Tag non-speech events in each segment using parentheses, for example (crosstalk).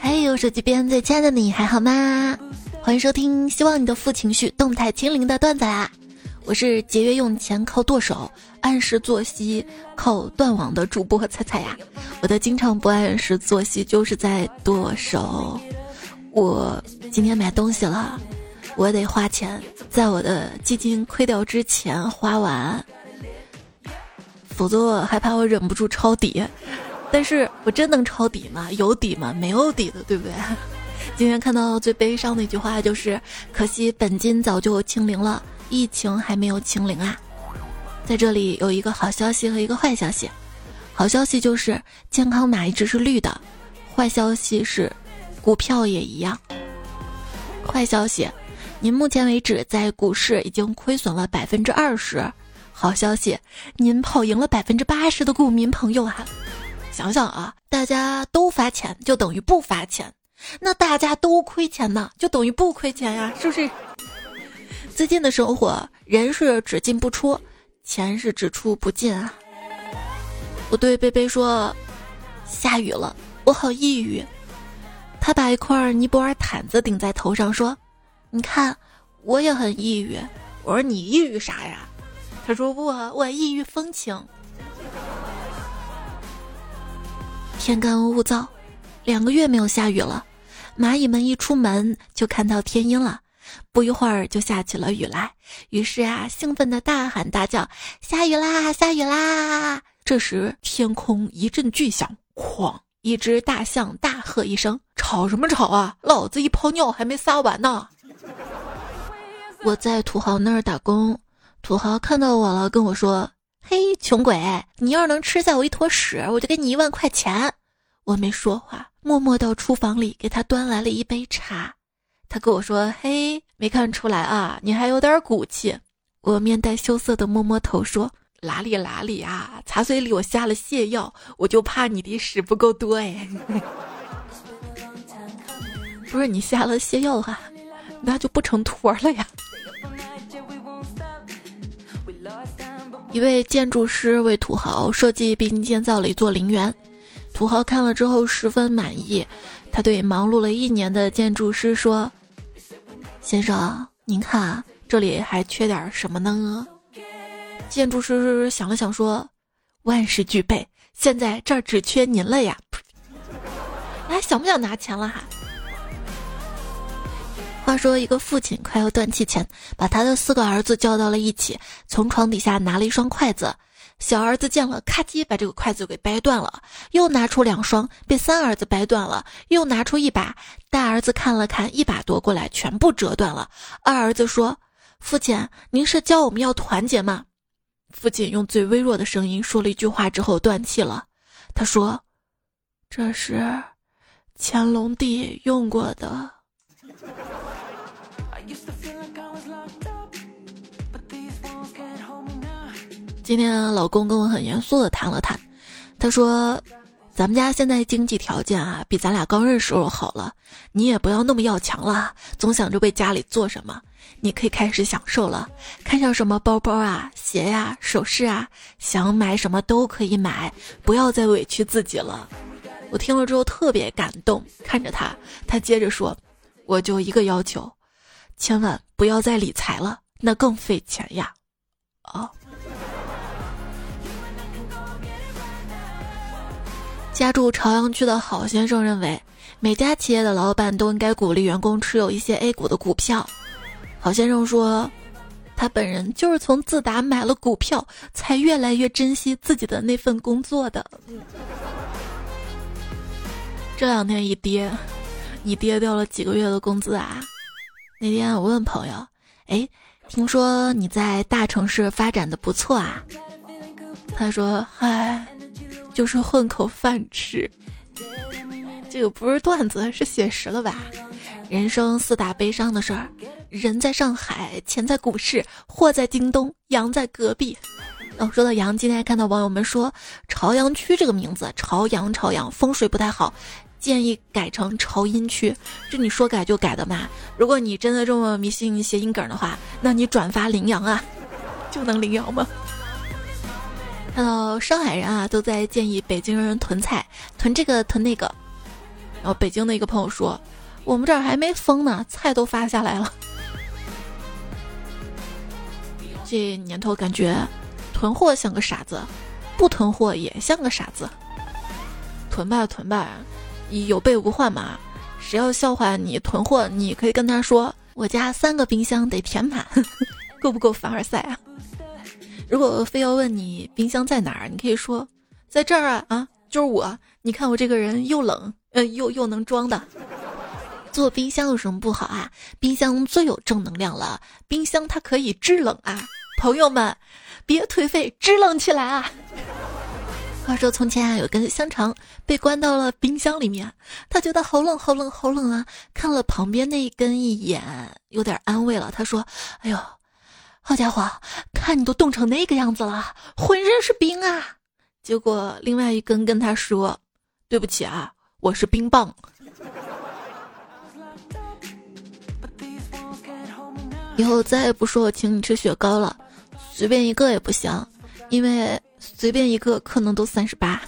嘿，我手机边最亲爱的你还好吗？欢迎收听，希望你的负情绪动态清零的段子啊！我是节约用钱靠剁手，按时作息靠断网的主播彩彩呀。我的经常不按时作息就是在剁手。我今天买东西了，我得花钱，在我的基金亏掉之前花完，否则我害怕我忍不住抄底。但是我真能抄底吗？有底吗？没有底的，对不对？(laughs) 今天看到最悲伤的一句话就是：可惜本金早就清零了。疫情还没有清零啊，在这里有一个好消息和一个坏消息。好消息就是健康码一直是绿的，坏消息是股票也一样。坏消息，您目前为止在股市已经亏损了百分之二十。好消息，您跑赢了百分之八十的股民朋友啊！想想啊，大家都发钱就等于不发钱，那大家都亏钱呢，就等于不亏钱呀，是不是？最近的生活，人是只进不出，钱是只出不进啊！我对贝贝说：“下雨了，我好抑郁。”他把一块尼泊尔毯子顶在头上说：“你看，我也很抑郁。”我说：“你抑郁啥呀？”他说：“我我异域风情。”天干物燥，两个月没有下雨了，蚂蚁们一出门就看到天阴了。不一会儿就下起了雨来，于是啊，兴奋的大喊大叫：“下雨啦，下雨啦！”这时天空一阵巨响，哐！一只大象大喝一声：“吵什么吵啊！老子一泡尿还没撒完呢！”我在土豪那儿打工，土豪看到我了，跟我说：“嘿，穷鬼，你要是能吃下我一坨屎，我就给你一万块钱。”我没说话，默默到厨房里给他端来了一杯茶。他跟我说：“嘿，没看出来啊，你还有点骨气。”我面带羞涩的摸摸头说：“哪里哪里啊，茶水里我下了泻药，我就怕你的屎不够多哎。(laughs) 不是你下了泻药哈，那就不成坨了呀。”一位建筑师为土豪设计并建造了一座陵园，土豪看了之后十分满意，他对忙碌了一年的建筑师说。先生，您看这里还缺点什么呢？(laughs) 建筑师想了想说：“万事俱备，现在这儿只缺您了呀！” (laughs) 哎，想不想拿钱了哈？话说，一个父亲快要断气前，把他的四个儿子叫到了一起，从床底下拿了一双筷子。小儿子见了，咔叽把这个筷子给掰断了，又拿出两双，被三儿子掰断了，又拿出一把，大儿子看了看，一把夺过来，全部折断了。二儿子说：“父亲，您是教我们要团结吗？”父亲用最微弱的声音说了一句话之后断气了。他说：“这是乾隆帝用过的。”今天老公跟我很严肃的谈了谈，他说：“咱们家现在经济条件啊，比咱俩刚认识时候好了。你也不要那么要强了，总想着为家里做什么。你可以开始享受了，看上什么包包啊、鞋呀、首饰啊，想买什么都可以买，不要再委屈自己了。”我听了之后特别感动，看着他，他接着说：“我就一个要求，千万不要再理财了，那更费钱呀。”哦。家住朝阳区的好先生认为，每家企业的老板都应该鼓励员工持有一些 A 股的股票。好先生说，他本人就是从自打买了股票，才越来越珍惜自己的那份工作的。这两天一跌，你跌掉了几个月的工资啊？那天我问朋友，哎，听说你在大城市发展的不错啊？他说，嗨。就是混口饭吃，这个不是段子，是写实了吧？人生四大悲伤的事儿：人在上海，钱在股市，货在京东，羊在隔壁。哦，说到羊，今天还看到网友们说朝阳区这个名字，朝阳朝阳风水不太好，建议改成朝阴区。这你说改就改的嘛？如果你真的这么迷信谐音梗的话，那你转发羚羊啊，就能羚羊吗？看到上海人啊都在建议北京人囤菜，囤这个囤那个。然后北京的一个朋友说：“我们这儿还没封呢，菜都发下来了。”这年头感觉囤货像个傻子，不囤货也像个傻子。囤吧囤吧，有备无患嘛。谁要笑话你囤货，你可以跟他说：“我家三个冰箱得填满，(laughs) 够不够凡尔赛啊？”如果非要问你冰箱在哪儿，你可以说：“在这儿啊啊，就是我。你看我这个人又冷。”呃，又又能装的，做冰箱有什么不好啊？冰箱最有正能量了，冰箱它可以制冷啊！(laughs) 朋友们，别颓废，制冷起来啊！话说从前啊，有根香肠被关到了冰箱里面，他觉得好冷好冷好冷啊！看了旁边那一根一眼，有点安慰了。他说：“哎呦，好家伙，看你都冻成那个样子了，浑身是冰啊！”结果另外一根跟他说：“对不起啊。”我是冰棒，以后再也不说我请你吃雪糕了，随便一个也不行，因为随便一个可能都三十八。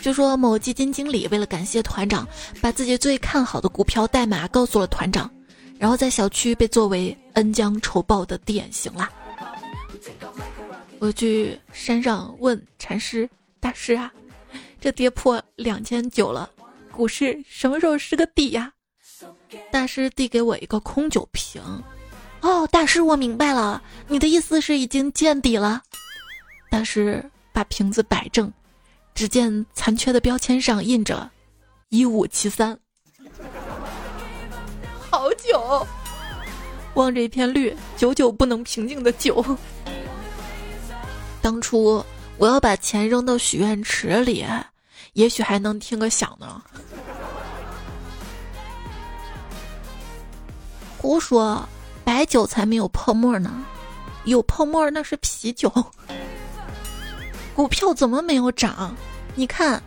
就说某基金经理为了感谢团长，把自己最看好的股票代码告诉了团长，然后在小区被作为恩将仇报的典型啦。我去山上问禅师大师啊。这跌破两千九了，股市什么时候是个底呀？大师递给我一个空酒瓶。哦，大师，我明白了，你的意思是已经见底了。大师把瓶子摆正，只见残缺的标签上印着“一五七三”。酒，望着一片绿，久久不能平静的酒。当初我要把钱扔到许愿池里。也许还能听个响呢。胡说，白酒才没有泡沫呢，有泡沫那是啤酒。股票怎么没有涨？你看，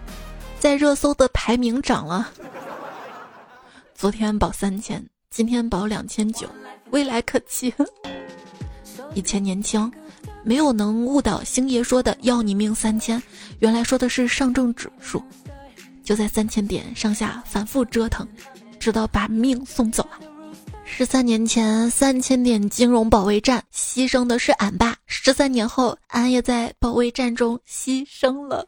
在热搜的排名涨了。昨天保三千，今天保两千九，未来可期。(laughs) 以前年轻。没有能悟到星爷说的要你命三千，原来说的是上证指数，就在三千点上下反复折腾，直到把命送走了。十三年前三千点金融保卫战牺牲的是俺爸，十三年后俺也在保卫战中牺牲了。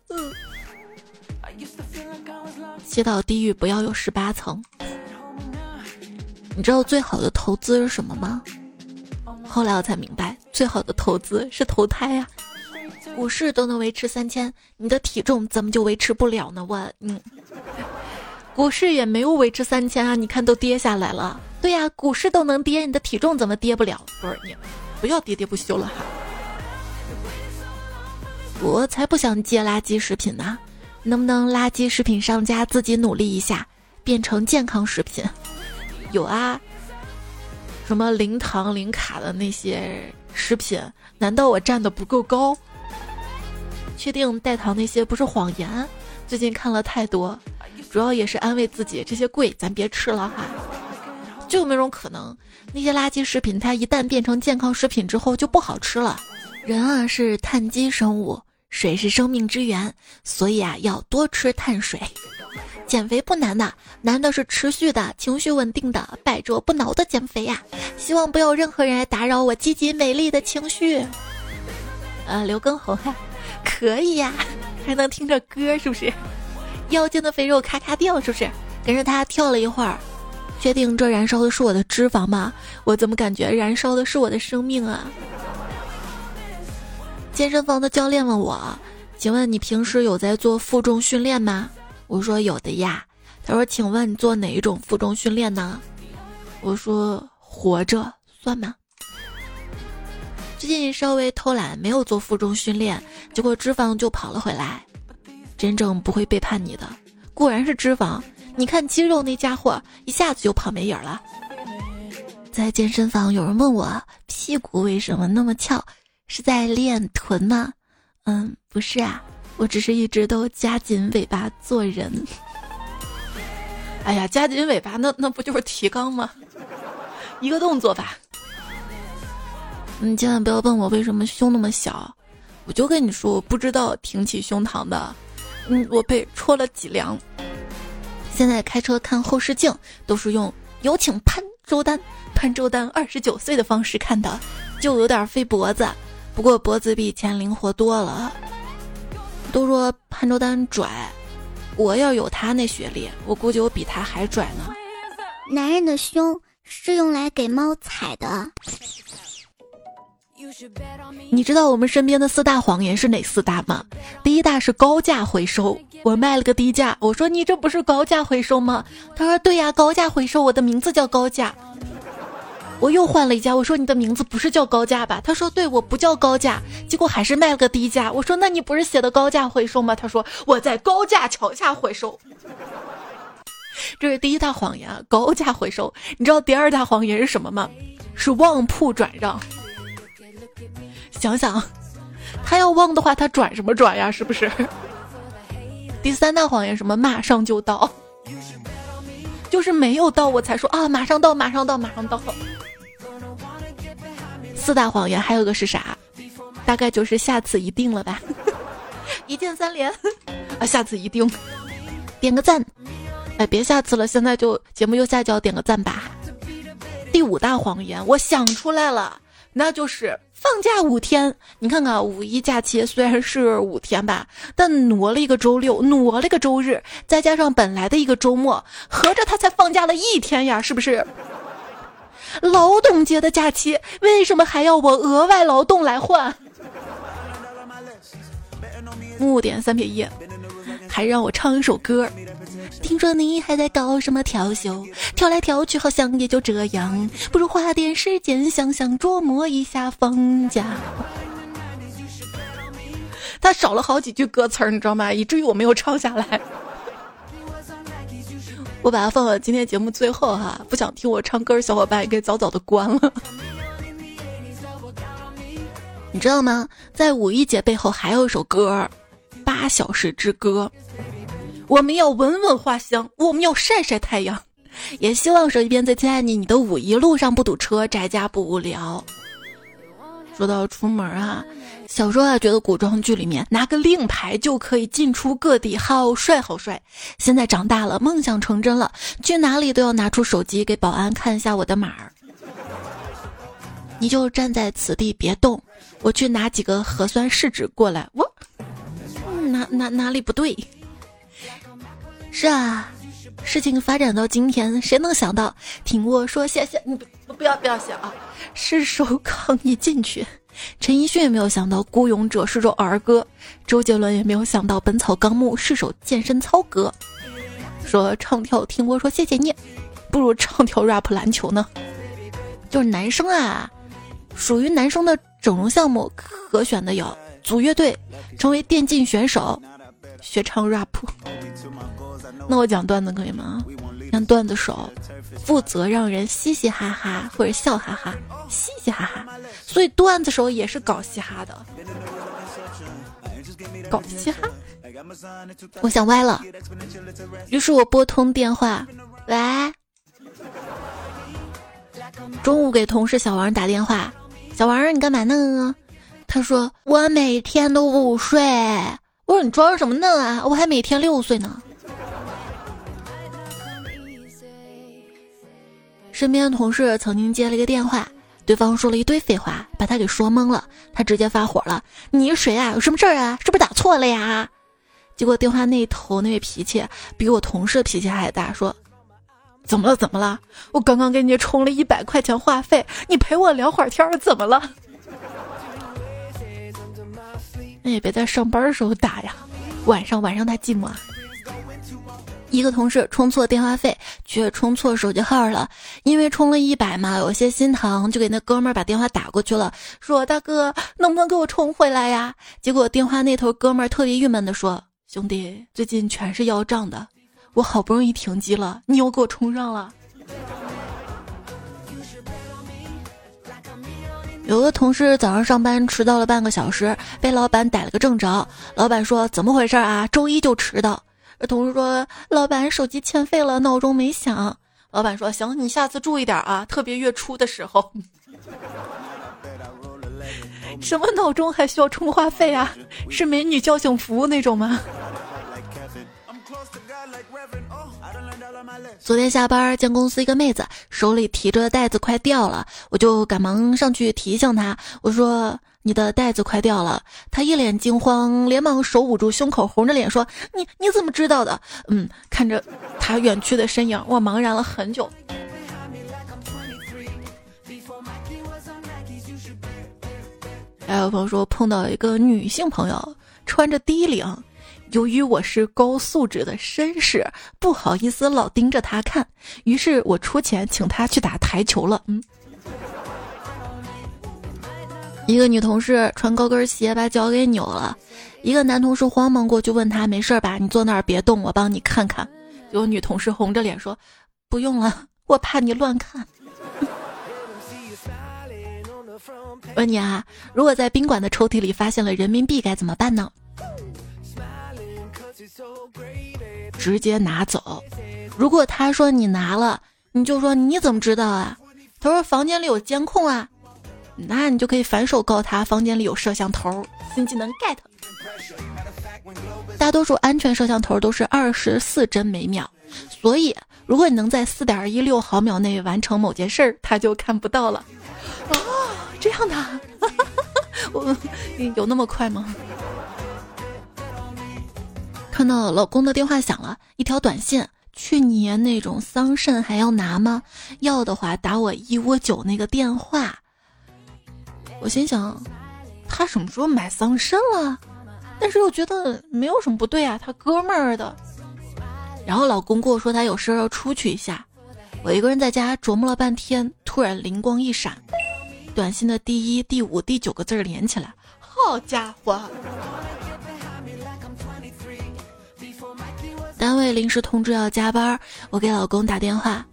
祈祷地狱不要有十八层。你知道最好的投资是什么吗？后来我才明白，最好的投资是投胎呀。股市都能维持三千，你的体重怎么就维持不了呢？我，嗯，股市也没有维持三千啊，你看都跌下来了。对呀，股市都能跌，你的体重怎么跌不了？不是你，不要喋喋不休了哈。我才不想接垃圾食品呢，能不能垃圾食品商家自己努力一下，变成健康食品？有啊。什么零糖零卡的那些食品？难道我站的不够高？确定代糖那些不是谎言？最近看了太多，主要也是安慰自己，这些贵，咱别吃了哈。就有那种可能，那些垃圾食品它一旦变成健康食品之后就不好吃了？人啊是碳基生物，水是生命之源，所以啊要多吃碳水。减肥不难的，难的是持续的、情绪稳定的、百折不挠的减肥呀！希望不要任何人来打扰我积极美丽的情绪。呃，刘畊宏哈，可以呀，还能听着歌是不是？腰间的肥肉咔咔掉是不是？跟着他跳了一会儿，确定这燃烧的是我的脂肪吗？我怎么感觉燃烧的是我的生命啊？健身房的教练问我：“请问你平时有在做负重训练吗？”我说有的呀，他说，请问你做哪一种负重训练呢？我说活着算吗？最近稍微偷懒，没有做负重训练，结果脂肪就跑了回来。真正不会背叛你的，固然是脂肪。你看肌肉那家伙，一下子就跑没影了。在健身房，有人问我屁股为什么那么翘，是在练臀吗？嗯，不是啊。我只是一直都夹紧尾巴做人。哎呀，夹紧尾巴，那那不就是提纲吗？一个动作吧。你千万不要问我为什么胸那么小，我就跟你说，我不知道挺起胸膛的，嗯，我被戳了脊梁。现在开车看后视镜都是用有请潘周丹，潘周丹二十九岁的方式看的，就有点费脖子，不过脖子比以前灵活多了。都说潘周丹拽，我要有他那学历，我估计我比他还拽呢。男人的胸是用来给猫踩的。你知道我们身边的四大谎言是哪四大吗？第一大是高价回收，我卖了个低价，我说你这不是高价回收吗？他说对呀，高价回收，我的名字叫高价。我又换了一家，我说你的名字不是叫高价吧？他说对，我不叫高价，结果还是卖了个低价。我说那你不是写的高价回收吗？他说我在高架桥下回收。(laughs) 这是第一大谎言，高价回收。你知道第二大谎言是什么吗？是旺铺转让。想想，他要旺的话，他转什么转呀？是不是？(laughs) 第三大谎言什么？马上就到，(laughs) 就是没有到我才说啊，马上到，马上到，马上到。四大谎言还有个是啥？大概就是下次一定了吧？(laughs) 一键三连啊！下次一定，点个赞。哎，别下次了，现在就节目右下角点个赞吧。第五大谎言，我想出来了，那就是放假五天。你看看五一假期虽然是五天吧，但挪了一个周六，挪了个周日，再加上本来的一个周末，合着他才放假了一天呀，是不是？劳动节的假期，为什么还要我额外劳动来换？木点三撇一，还让我唱一首歌。听说你还在搞什么调休？调来调去好像也就这样，不如花点时间想想琢磨一下放假。他少了好几句歌词儿，你知道吗？以至于我没有唱下来。我把它放到今天节目最后哈，不想听我唱歌的小伙伴也可以早早的关了。你知道吗？在五一节背后还有一首歌，《八小时之歌》。我们要闻闻花香，我们要晒晒太阳，也希望手机边最亲爱的你，你的五一路上不堵车，宅家不无聊。说到出门啊。小时候啊，觉得古装剧里面拿个令牌就可以进出各地，好帅好帅。现在长大了，梦想成真了，去哪里都要拿出手机给保安看一下我的码儿。你就站在此地别动，我去拿几个核酸试纸过来。我哪哪哪里不对？是啊，事情发展到今天，谁能想到？听我说，谢谢不要不要想啊，是首抗议进去。陈奕迅也没有想到《孤勇者》是首儿歌，周杰伦也没有想到《本草纲目》是首健身操歌。说唱跳听我说谢谢你，不如唱跳 rap 篮球呢。就是男生啊，属于男生的整容项目可选的有组乐队、成为电竞选手、学唱 rap。(laughs) 那我讲段子可以吗？让段子手负责让人嘻嘻哈哈或者笑哈哈，嘻嘻哈哈。所以段子手也是搞嘻哈的，搞嘻哈。我想歪了，于是我拨通电话，喂。中午给同事小王打电话，小王你干嘛呢？他说我每天都午睡。我说你装什么嫩啊？我还每天六岁呢。身边的同事曾经接了一个电话，对方说了一堆废话，把他给说懵了。他直接发火了：“你是谁啊？有什么事儿啊？是不是打错了呀？”结果电话那头那位脾气比我同事脾气还大，说：“怎么了？怎么了？我刚刚给你充了一百块钱话费，你陪我聊会儿天儿，怎么了？” (laughs) 那也别在上班的时候打呀，晚上晚上他寂寞。一个同事充错电话费，却充错手机号了，因为充了一百嘛，有些心疼，就给那哥们儿把电话打过去了，说大哥能不能给我充回来呀？结果电话那头哥们儿特别郁闷的说：“兄弟，最近全是要账的，我好不容易停机了，你又给我充上了。”有个同事早上上班迟到了半个小时，被老板逮了个正着，老板说：“怎么回事啊？周一就迟到。”同事说：“老板，手机欠费了，闹钟没响。”老板说：“行，你下次注意点啊，特别月初的时候。”什么闹钟还需要充话费啊？是美女叫醒服务那种吗？昨天下班见公司一个妹子手里提着袋子快掉了，我就赶忙上去提醒她，我说：“你的袋子快掉了。”他一脸惊慌，连忙手捂住胸口，红着脸说：“你你怎么知道的？”嗯，看着他远去的身影，我茫然了很久。还有朋友说碰到一个女性朋友穿着低领。由于我是高素质的绅士，不好意思老盯着他看，于是我出钱请他去打台球了。嗯，一个女同事穿高跟鞋把脚给扭了，一个男同事慌忙过去问她没事吧？你坐那儿别动，我帮你看看。有女同事红着脸说：“不用了，我怕你乱看。”问你啊，如果在宾馆的抽屉里发现了人民币该怎么办呢？直接拿走。如果他说你拿了，你就说你怎么知道啊？他说房间里有监控啊，那你就可以反手告他房间里有摄像头。新技能 get。大多数安全摄像头都是二十四帧每秒，所以如果你能在四点一六毫秒内完成某件事儿，他就看不到了。哦，这样的，(laughs) 我有那么快吗？看到老公的电话响了，一条短信：去年那种桑葚还要拿吗？要的话打我一窝九那个电话。我心想，他什么时候买桑葚了？但是又觉得没有什么不对啊，他哥们儿的。然后老公跟我说他有事要出去一下，我一个人在家琢磨了半天，突然灵光一闪，短信的第一、第五、第九个字连起来，好家伙！单位临时通知要加班，我给老公打电话，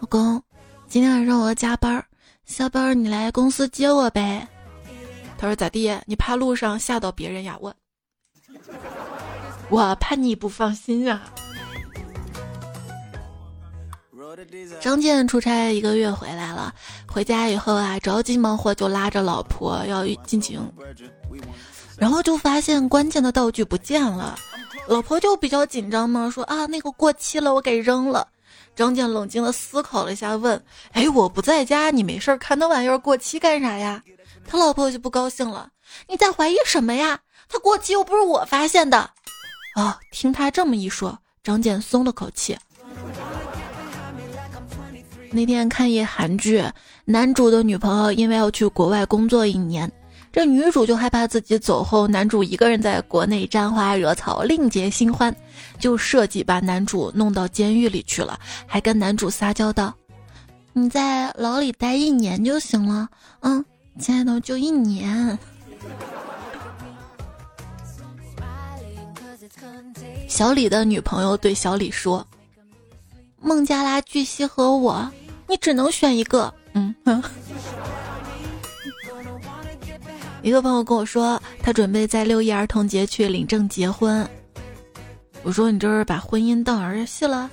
老公，今天晚上我要加班，下班你来公司接我呗。他说咋地？你怕路上吓到别人呀？我，我怕你不放心啊。张健出差一个月回来了，回家以后啊，着急忙活就拉着老婆要进行，然后就发现关键的道具不见了。老婆就比较紧张嘛，说啊那个过期了，我给扔了。张健冷静的思考了一下，问：哎，我不在家，你没事看那玩意儿过期干啥呀？他老婆就不高兴了，你在怀疑什么呀？他过期又不是我发现的。哦，听他这么一说，张健松了口气。那天看一韩剧，男主的女朋友因为要去国外工作一年。这女主就害怕自己走后，男主一个人在国内沾花惹草，另结新欢，就设计把男主弄到监狱里去了，还跟男主撒娇道：“你在牢里待一年就行了，嗯，亲爱的，就一年。”小李的女朋友对小李说：“孟加拉巨蜥和我，你只能选一个。”嗯。一个朋友跟我说，他准备在六一儿童节去领证结婚。我说：“你这是把婚姻当儿戏了？”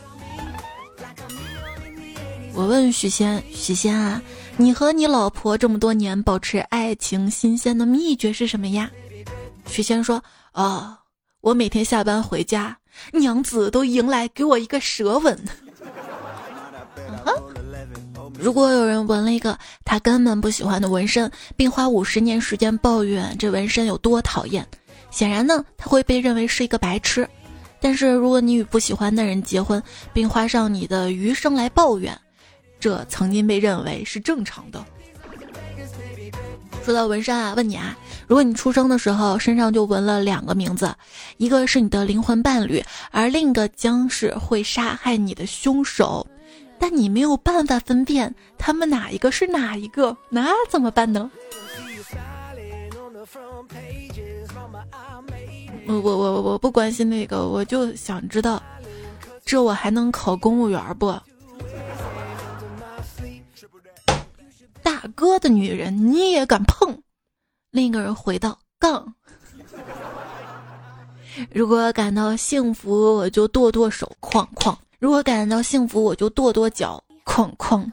我问许仙：“许仙啊，你和你老婆这么多年保持爱情新鲜的秘诀是什么呀？”许仙说：“啊，我每天下班回家，娘子都迎来给我一个舌吻。”如果有人纹了一个他根本不喜欢的纹身，并花五十年时间抱怨这纹身有多讨厌，显然呢，他会被认为是一个白痴。但是如果你与不喜欢的人结婚，并花上你的余生来抱怨，这曾经被认为是正常的。说到纹身啊，问你啊，如果你出生的时候身上就纹了两个名字，一个是你的灵魂伴侣，而另一个将是会杀害你的凶手。但你没有办法分辨他们哪一个是哪一个，那怎么办呢？我我我我不关心那个，我就想知道，这我还能考公务员不？大哥的女人你也敢碰？另一个人回道：杠。如果感到幸福，我就剁剁手，哐哐。如果感到幸福，我就跺跺脚，哐哐。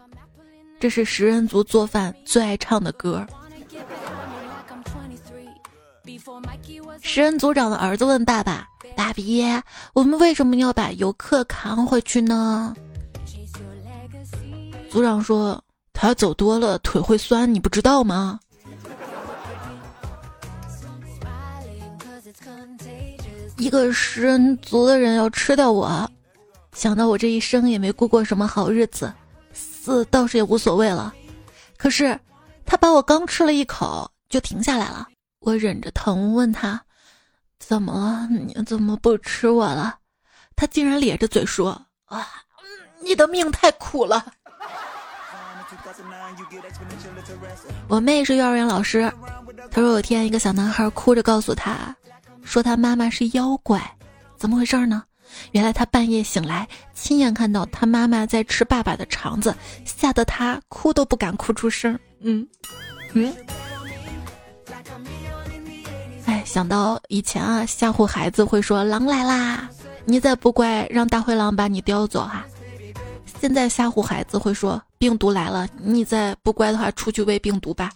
这是食人族做饭最爱唱的歌。食人族长的儿子问爸爸：“爸比，我们为什么要把游客扛回去呢？”组长说：“他走多了腿会酸，你不知道吗？”一个食人族的人要吃掉我，想到我这一生也没过过什么好日子，死倒是也无所谓了。可是他把我刚吃了一口就停下来了，我忍着疼问他：“怎么了？你怎么不吃我了？”他竟然咧着嘴说：“啊，你的命太苦了。”我妹是幼儿园老师，她说有天一个小男孩哭着告诉她，说他妈妈是妖怪，怎么回事呢？原来他半夜醒来，亲眼看到他妈妈在吃爸爸的肠子，吓得他哭都不敢哭出声。嗯嗯，哎，想到以前啊，吓唬孩子会说狼来啦，你再不乖，让大灰狼把你叼走哈。现在吓唬孩子会说病毒来了，你再不乖的话，出去喂病毒吧。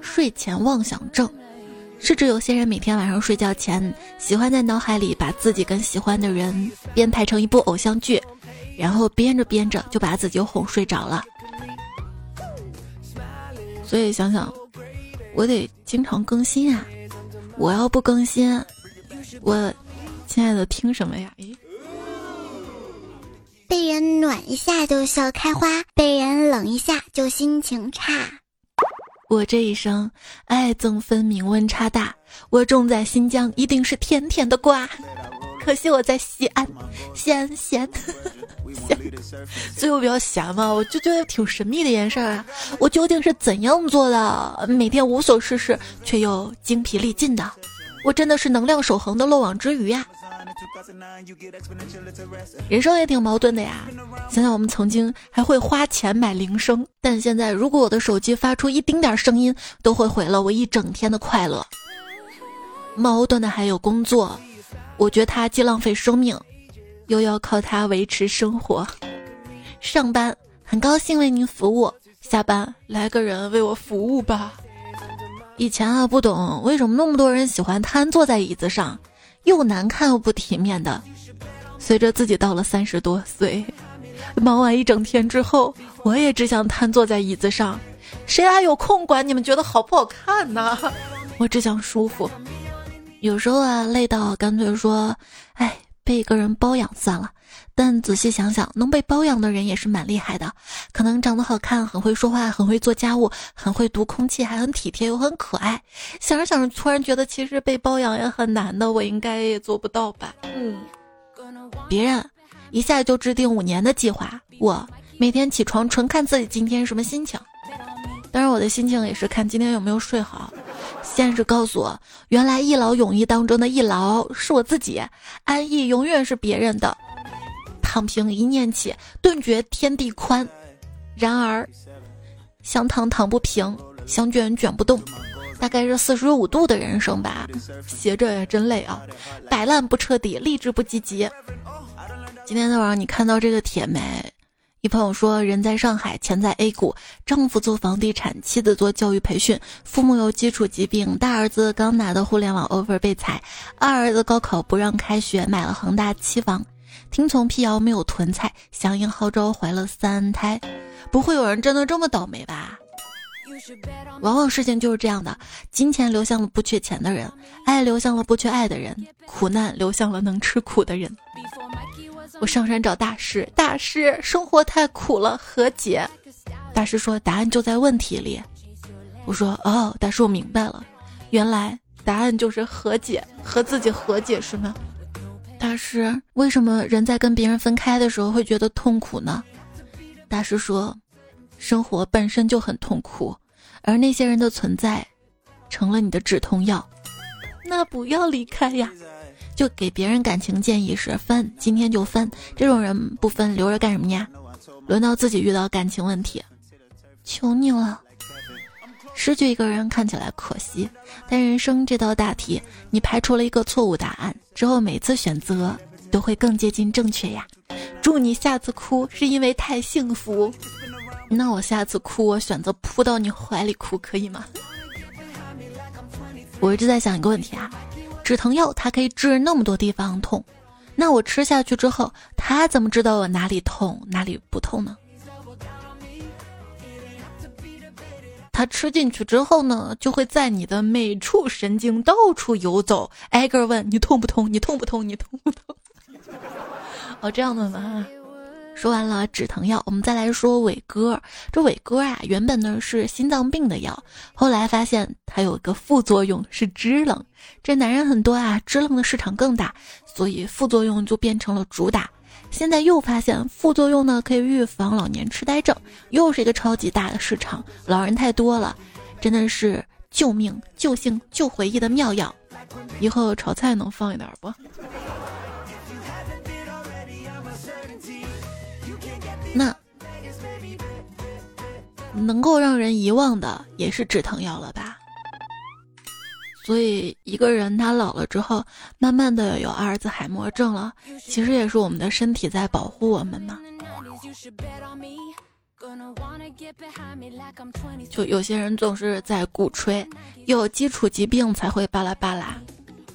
睡前妄想症。甚至有些人每天晚上睡觉前，喜欢在脑海里把自己跟喜欢的人编排成一部偶像剧，然后编着编着就把自己哄睡着了。所以想想，我得经常更新啊！我要不更新，我亲爱的听什么呀？诶，被人暖一下就笑开花，被人冷一下就心情差。我这一生爱憎分明，温差大。我种在新疆，一定是甜甜的瓜。可惜我在西安，咸咸咸。最后比较闲嘛，我就觉得挺神秘的一件事啊。我究竟是怎样做的？每天无所事事却又精疲力尽的？我真的是能量守恒的漏网之鱼呀！人生也挺矛盾的呀。想想我们曾经还会花钱买铃声，但现在如果我的手机发出一丁点声音，都会毁了我一整天的快乐。矛盾的还有工作，我觉得它既浪费生命，又要靠它维持生活。上班很高兴为您服务，下班来个人为我服务吧。以前啊不懂为什么那么多人喜欢瘫坐在椅子上。又难看又不体面的。随着自己到了三十多岁，忙完一整天之后，我也只想瘫坐在椅子上。谁还有空管你们觉得好不好看呢？(laughs) 我只想舒服。有时候啊，累到干脆说：“哎，被一个人包养算了。”但仔细想想，能被包养的人也是蛮厉害的，可能长得好看，很会说话，很会做家务，很会读空气，还很体贴又很可爱。想着想着，突然觉得其实被包养也很难的，我应该也做不到吧？嗯，别人一下就制定五年的计划，我每天起床纯看自己今天什么心情。当然，我的心情也是看今天有没有睡好。现实告诉我，原来一劳永逸当中的一劳是我自己，安逸永远是别人的。躺平一念起，顿觉天地宽。然而，想躺躺不平，想卷卷不动，大概是四十五度的人生吧。斜着也真累啊！摆烂不彻底，励志不积极。今天早上你看到这个帖没？一朋友说，人在上海，钱在 A 股，丈夫做房地产，妻子做教育培训，父母有基础疾病，大儿子刚拿的互联网 offer 被裁，二儿子高考不让开学，买了恒大期房。听从辟谣没有囤菜，响应号召怀了三胎，不会有人真的这么倒霉吧？往往事情就是这样的，金钱流向了不缺钱的人，爱流向了不缺爱的人，苦难流向了能吃苦的人。我上山找大师，大师，生活太苦了，和解。大师说答案就在问题里。我说哦，大师我明白了，原来答案就是和解，和自己和解是吗？大师，为什么人在跟别人分开的时候会觉得痛苦呢？大师说，生活本身就很痛苦，而那些人的存在，成了你的止痛药。那不要离开呀！就给别人感情建议是分，今天就分。这种人不分留着干什么呀？轮到自己遇到感情问题，求你了。失去一个人看起来可惜，但人生这道大题，你排除了一个错误答案之后，每次选择都会更接近正确呀。祝你下次哭是因为太幸福。那我下次哭，我选择扑到你怀里哭，可以吗？我一直在想一个问题啊，止疼药它可以治那么多地方痛，那我吃下去之后，它怎么知道我哪里痛哪里不痛呢？它吃进去之后呢，就会在你的每处神经到处游走，挨个问你痛不痛？你痛不痛？你痛不痛？(laughs) 哦，这样的吗？说完了止疼药，我们再来说伟哥。这伟哥啊，原本呢是心脏病的药，后来发现它有个副作用是支棱。这男人很多啊，支棱的市场更大，所以副作用就变成了主打。现在又发现副作用呢，可以预防老年痴呆症，又是一个超级大的市场。老人太多了，真的是救命、救性、救回忆的妙药。以后炒菜能放一点不？那能够让人遗忘的也是止疼药了吧？所以一个人他老了之后，慢慢的有阿尔兹海默症了，其实也是我们的身体在保护我们嘛。就有些人总是在鼓吹有基础疾病才会巴拉巴拉，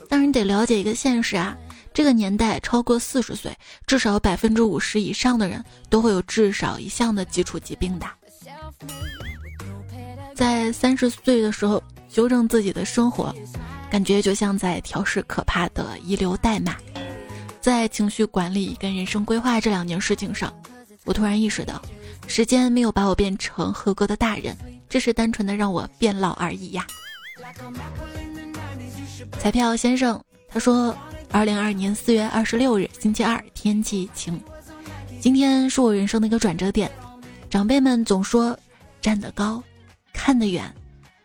但是你得了解一个现实啊，这个年代超过四十岁，至少百分之五十以上的人都会有至少一项的基础疾病的。在三十岁的时候。修正自己的生活，感觉就像在调试可怕的遗留代码。在情绪管理跟人生规划这两件事情上，我突然意识到，时间没有把我变成合格的大人，只是单纯的让我变老而已呀。彩票先生他说，二零二二年四月二十六日星期二，天气晴。今天是我人生的一个转折点。长辈们总说，站得高，看得远。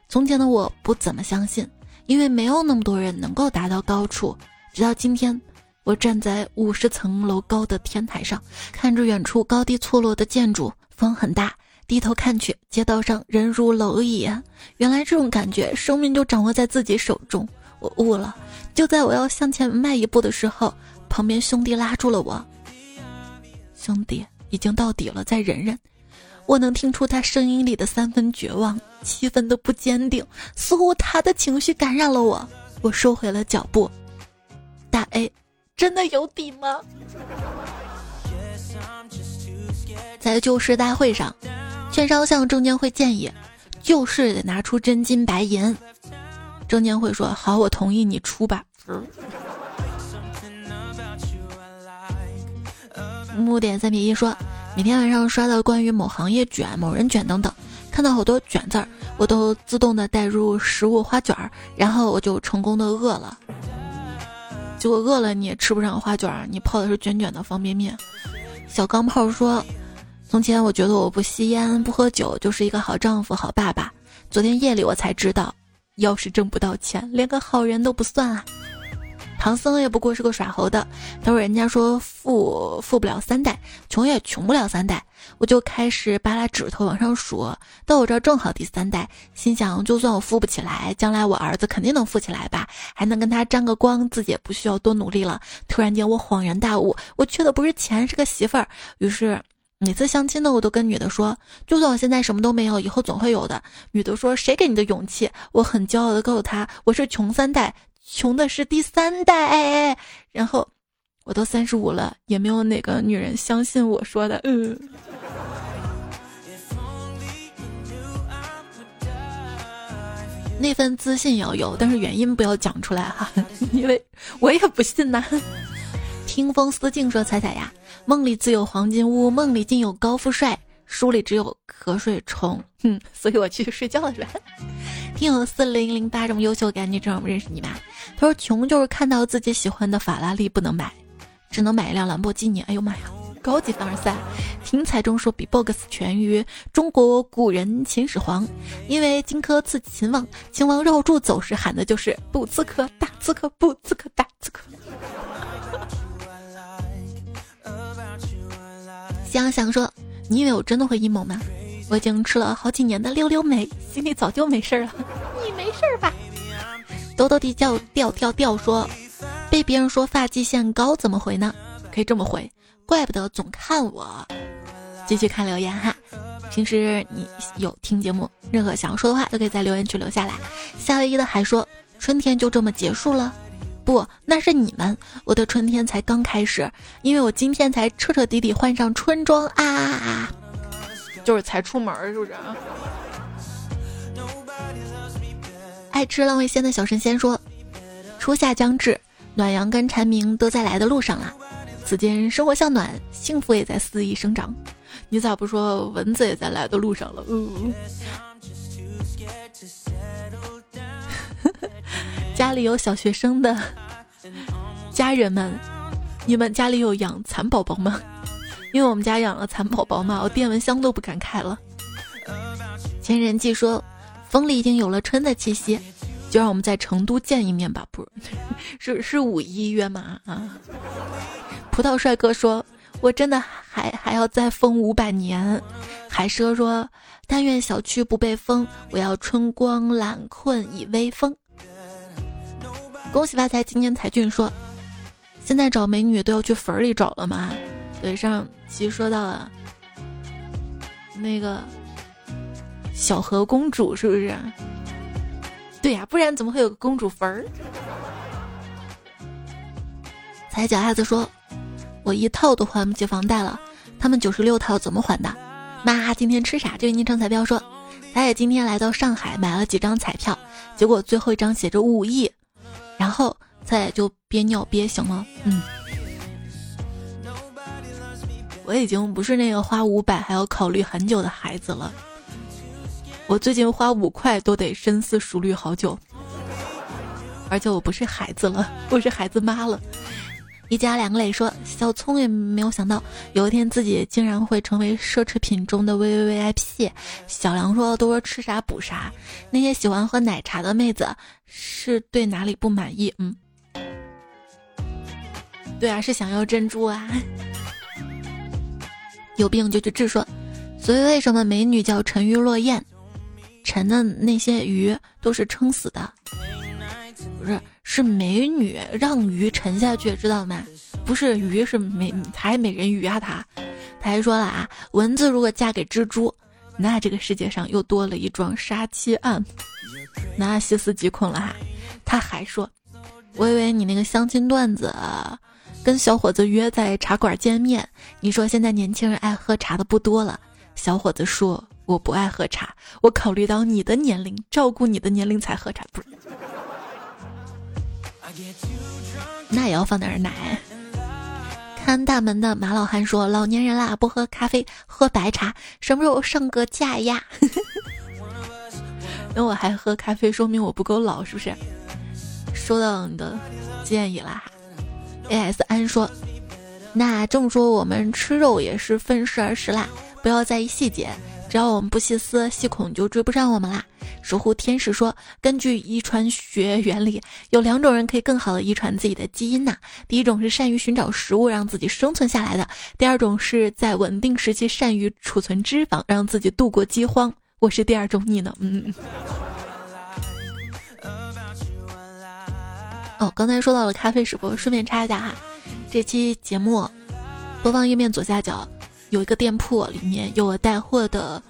从前的我不怎么相信，因为没有那么多人能够达到高处。直到今天，我站在五十层楼高的天台上，看着远处高低错落的建筑，风很大，低头看去，街道上人如蝼蚁。原来这种感觉，生命就掌握在自己手中。我悟了。就在我要向前迈一步的时候，旁边兄弟拉住了我。兄弟，已经到底了，再忍忍。我能听出他声音里的三分绝望，七分的不坚定，似乎他的情绪感染了我。我收回了脚步。大 A，真的有底吗？在救市大会上，券商向证监会建议，救市得拿出真金白银。证监会说：“好，我同意你出吧。”木点三比一说。每天晚上刷到关于某行业卷、某人卷等等，看到好多卷字儿，我都自动的带入食物花卷儿，然后我就成功的饿了。结果饿了你也吃不上花卷儿，你泡的是卷卷的方便面。小钢炮说：“从前我觉得我不吸烟不喝酒就是一个好丈夫好爸爸，昨天夜里我才知道，要是挣不到钱，连个好人都不算啊。”唐僧也不过是个耍猴的，他说：“人家说富富不了三代，穷也穷不了三代。”我就开始扒拉指头往上数，到我这儿正好第三代。心想，就算我富不起来，将来我儿子肯定能富起来吧，还能跟他沾个光，自己也不需要多努力了。突然间，我恍然大悟，我缺的不是钱，是个媳妇儿。于是每次相亲呢，我都跟女的说：“就算我现在什么都没有，以后总会有的。”女的说：“谁给你的勇气？”我很骄傲的告诉她：“我是穷三代。”穷的是第三代，然后我都三十五了，也没有哪个女人相信我说的。嗯，那份自信要有，但是原因不要讲出来哈，(laughs) 因为我也不信呐。(laughs) 听风思静说：“彩彩呀，梦里自有黄金屋，梦里尽有高富帅。”书里只有瞌睡虫，哼，所以我去睡觉了，是吧？听友四零零八这么优秀，赶紧知道我们认识你吧。他说穷就是看到自己喜欢的法拉利不能买，只能买一辆兰博基尼。哎呦妈呀，高级凡尔赛！听彩中说比 box 全于中国古人秦始皇，因为荆轲刺秦王，秦王绕柱走时喊的就是不刺客，大刺客，不刺客，大刺客。(laughs) 想想说。你以为我真的会阴谋吗？我已经吃了好几年的溜溜梅，心里早就没事了。你没事吧？抖抖地叫调调调说，被别人说发际线高怎么回呢？可以这么回，怪不得总看我。继续看留言哈，平时你有听节目，任何想要说的话都可以在留言区留下来。夏威夷的还说，春天就这么结束了。不，那是你们，我的春天才刚开始，因为我今天才彻彻底底换上春装啊，就是才出门，是不是？爱吃浪味仙的小神仙说：“初夏将至，暖阳跟蝉鸣都在来的路上了。此间生活向暖，幸福也在肆意生长。你咋不说蚊子也在来的路上了？”嗯。家里有小学生的家人们，你们家里有养蚕宝宝吗？因为我们家养了蚕宝宝嘛，我电蚊香都不敢开了。前人记说，风里已经有了春的气息，就让我们在成都见一面吧。不 (laughs) 是，是是五一约吗？啊！葡萄帅哥说，我真的还还要再疯五百年。海蛇说，但愿小区不被封，我要春光懒困倚微风。恭喜发财！今年才俊说，现在找美女都要去坟里找了吗？对，上期说到了那个小河公主，是不是？对呀，不然怎么会有个公主坟儿？踩脚丫子说，我一套都还不起房贷了，他们九十六套怎么还的？妈，今天吃啥？这位昵称彩票说，咱也今天来到上海买了几张彩票，结果最后一张写着五亿。然后再就憋尿憋醒了，嗯，我已经不是那个花五百还要考虑很久的孩子了，我最近花五块都得深思熟虑好久，而且我不是孩子了，我是孩子妈了。一家两个磊说，小聪也没有想到有一天自己竟然会成为奢侈品中的 V V V I P。小梁说，都说吃啥补啥，那些喜欢喝奶茶的妹子是对哪里不满意？嗯，对啊，是想要珍珠啊。(laughs) 有病就去治。说，所以为什么美女叫沉鱼落雁？沉的那些鱼都是撑死的，不是。是美女让鱼沉下去，知道吗？不是鱼，是美才美人鱼啊！他，他还说了啊，蚊子如果嫁给蜘蛛，那这个世界上又多了一桩杀妻案，那细思极恐了哈。他还说，我以为你那个相亲段子，跟小伙子约在茶馆见面，你说现在年轻人爱喝茶的不多了。小伙子说，我不爱喝茶，我考虑到你的年龄，照顾你的年龄才喝茶，不是。那也要放点奶。看大门的马老汉说：“老年人啦，不喝咖啡，喝白茶，什么时候上个架呀？” (laughs) 那我还喝咖啡，说明我不够老，是不是？收到你的建议啦。A.S. 安说：“那这么说，我们吃肉也是分时而食啦，不要在意细节。”只要我们不细思细恐，就追不上我们啦。守护天使说，根据遗传学原理，有两种人可以更好的遗传自己的基因呐。第一种是善于寻找食物让自己生存下来的，第二种是在稳定时期善于储存脂肪让自己度过饥荒。我是第二种，你呢？嗯。哦，刚才说到了咖啡直播，顺便插一下哈，这期节目播放页面左下角。有一个店铺，里面有我带货的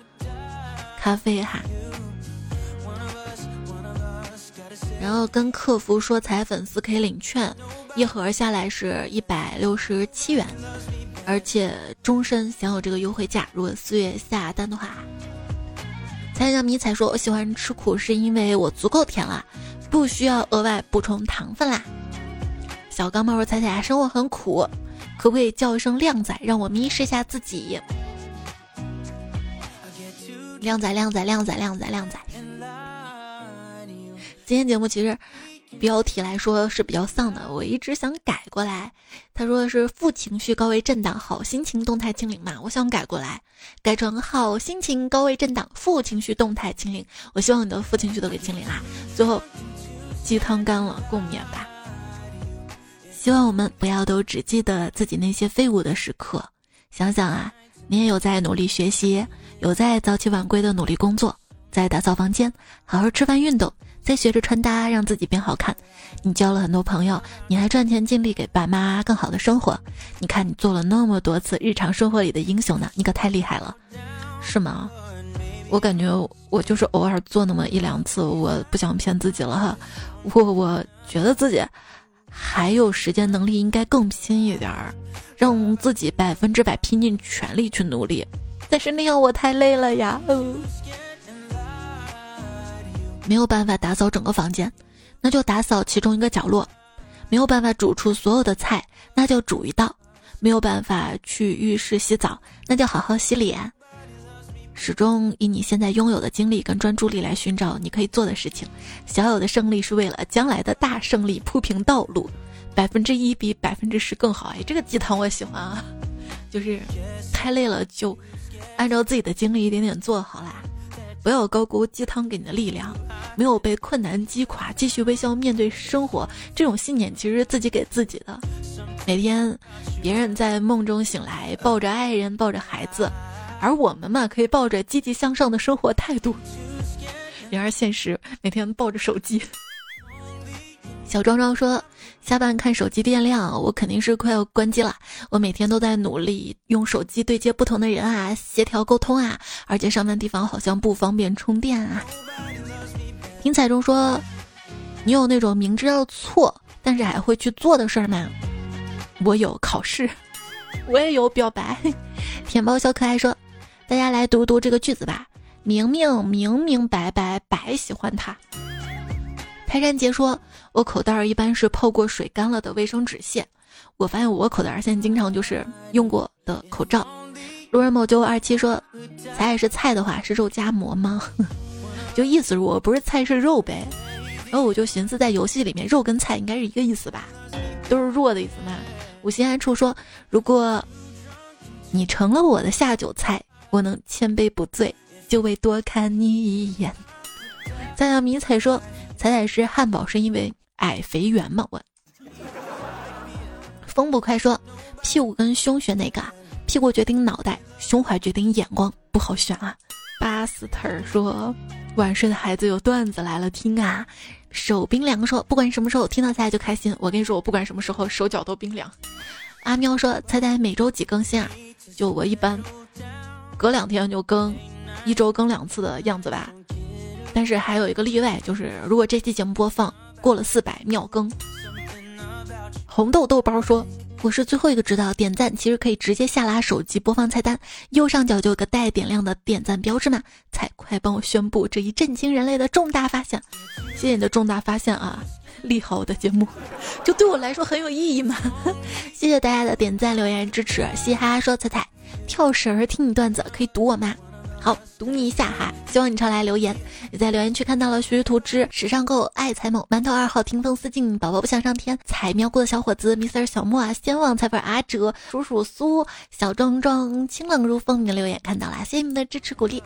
咖啡哈，然后跟客服说彩粉丝可以领券，一盒下来是一百六十七元，而且终身享有这个优惠价。如果四月下单的话，彩小迷彩说：“我喜欢吃苦，是因为我足够甜了，不需要额外补充糖分啦。”小钢毛说：“彩彩，生活很苦。”可不可以叫一声靓仔，让我迷失一下自己？靓仔，靓仔，靓仔，靓仔，靓仔。今天节目其实标题来说是比较丧的，我一直想改过来。他说是负情绪高位震荡，好心情动态清零嘛？我想改过来，改成好心情高位震荡，负情绪动态清零。我希望你的负情绪都给清零啦。最后鸡汤干了，共勉吧。希望我们不要都只记得自己那些废物的时刻。想想啊，你也有在努力学习，有在早起晚归的努力工作，在打扫房间，好好吃饭运动，在学着穿搭让自己变好看。你交了很多朋友，你还赚钱尽力给爸妈更好的生活。你看你做了那么多次日常生活里的英雄呢，你可太厉害了。是吗？我感觉我就是偶尔做那么一两次，我不想骗自己了哈。我我觉得自己还有时间能力，应该更拼一点儿，让自己百分之百拼尽全力去努力。但是那样我太累了呀，嗯，没有办法打扫整个房间，那就打扫其中一个角落；没有办法煮出所有的菜，那就煮一道；没有办法去浴室洗澡，那就好好洗脸。始终以你现在拥有的精力跟专注力来寻找你可以做的事情。小有的胜利是为了将来的大胜利铺平道路。百分之一比百分之十更好。哎，这个鸡汤我喜欢啊！(laughs) 就是太累了，就按照自己的精力一点点做好啦。不要高估鸡汤给你的力量。没有被困难击垮，继续微笑面对生活。这种信念其实是自己给自己的。每天，别人在梦中醒来，抱着爱人，抱着孩子。而我们嘛，可以抱着积极向上的生活态度。然而现实，每天抱着手机。小壮壮说：“下班看手机电量，我肯定是快要关机了。我每天都在努力用手机对接不同的人啊，协调沟通啊，而且上班地方好像不方便充电啊。”听彩中说：“你有那种明知道错，但是还会去做的事儿吗？”我有考试，我也有表白。甜包小可爱说。大家来读读这个句子吧。明明明明白白白喜欢他。泰山杰说：“我口袋一般是泡过水干了的卫生纸屑。我发现我口袋现在经常就是用过的口罩。”路人某九五二七说：“菜是菜的话是肉夹馍吗？(laughs) 就意思是我不是菜是肉呗。”然后我就寻思在游戏里面肉跟菜应该是一个意思吧，都是弱的意思嘛。无心安处说：“如果你成了我的下酒菜。”我能千杯不醉，就为多看你一眼。再让迷彩说，彩彩是汉堡是因为矮肥圆吗？我。风不快说，屁股跟胸选哪个？屁股决定脑袋，胸怀决定眼光，不好选啊。巴斯特说，晚睡的孩子有段子来了，听啊。手冰凉说，不管什么时候听到彩彩就开心。我跟你说，我不管什么时候手脚都冰凉。阿喵说，彩彩每周几更新啊？就我一般。隔两天就更，一周更两次的样子吧。但是还有一个例外，就是如果这期节目播放过了四百秒更。红豆豆包说：“我是最后一个知道点赞其实可以直接下拉手机播放菜单，右上角就有个带点亮的点赞标志嘛。”才快帮我宣布这一震惊人类的重大发现！谢谢你的重大发现啊！(laughs) 利好我的节目，就对我来说很有意义嘛。(laughs) 谢谢大家的点赞、留言、支持。嘻哈说彩彩。跳绳儿听你段子可以读我吗？好，读你一下哈。希望你常来留言。也在留言区看到了徐图之、时尚购、爱财某、馒头二号、听风思静、宝宝不想上天、采喵过的小伙子、Mr 小莫啊、仙旺、财粉阿哲、叔叔苏、小壮壮、清冷如风，你的留言看到了，谢谢你们的支持鼓励。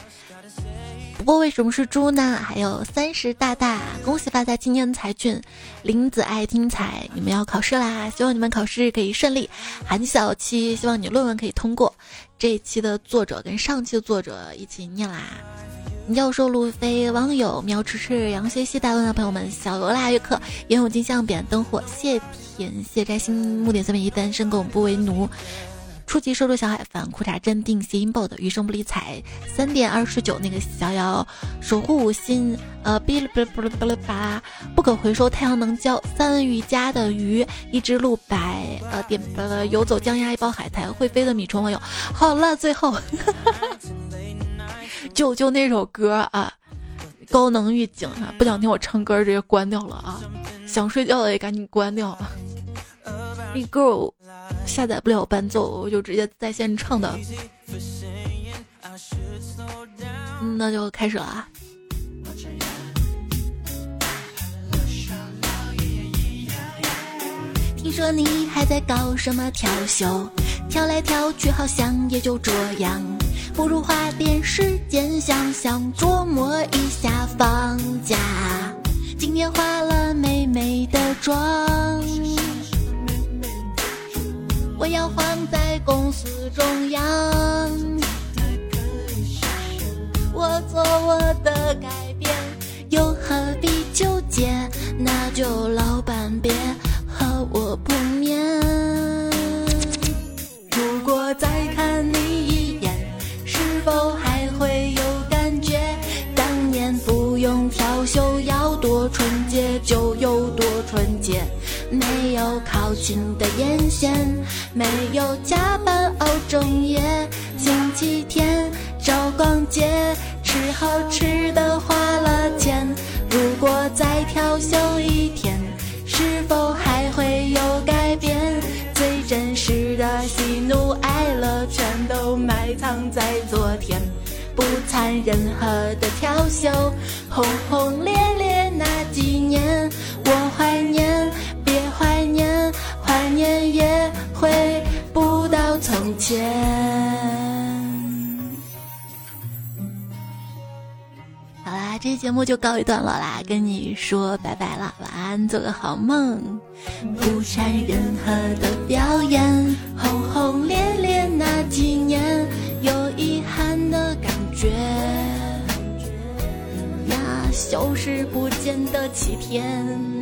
不过为什么是猪呢？还有三十大大，恭喜发财，青年才俊，林子爱听才，你们要考试啦，希望你们考试可以顺利。韩小七，希望你论文可以通过。这一期的作者跟上期的作者一起念啦。教授路飞，网友苗迟迟，杨谢希，大问的朋友们，小罗拉约克，烟雾金像扁灯火，谢田谢摘星，木点三百一，单身狗不为奴。初级收入小海帆，裤衩镇定，谐音爆的余生不理睬，三点二十九那个逍遥守护五心，呃，哔哩哔哩哔哩哔哩吧，不可回收太阳能胶，三瑜伽的鱼，一只鹿白，呃，点呃游走江鸭一包海苔，会飞的米虫网友，好了，最后，(laughs) 就就那首歌啊，高能预警啊，不想听我唱歌直接关掉了啊，想睡觉的也赶紧关掉。了。一 girl 下载不了伴奏，我就直接在线唱的。那就开始了啊！听说你还在搞什么调休，跳来跳去好像也就这样，不如花点时间想想，琢磨一下放假。今天化了美美的妆。我要放在公司中央，我做我的改变，又何必纠结？那就老板别告一段落啦，跟你说拜拜啦，晚安，做个好梦。不掺任何的表演，轰轰烈烈那几年，有遗憾的感觉。那消失不见的七天。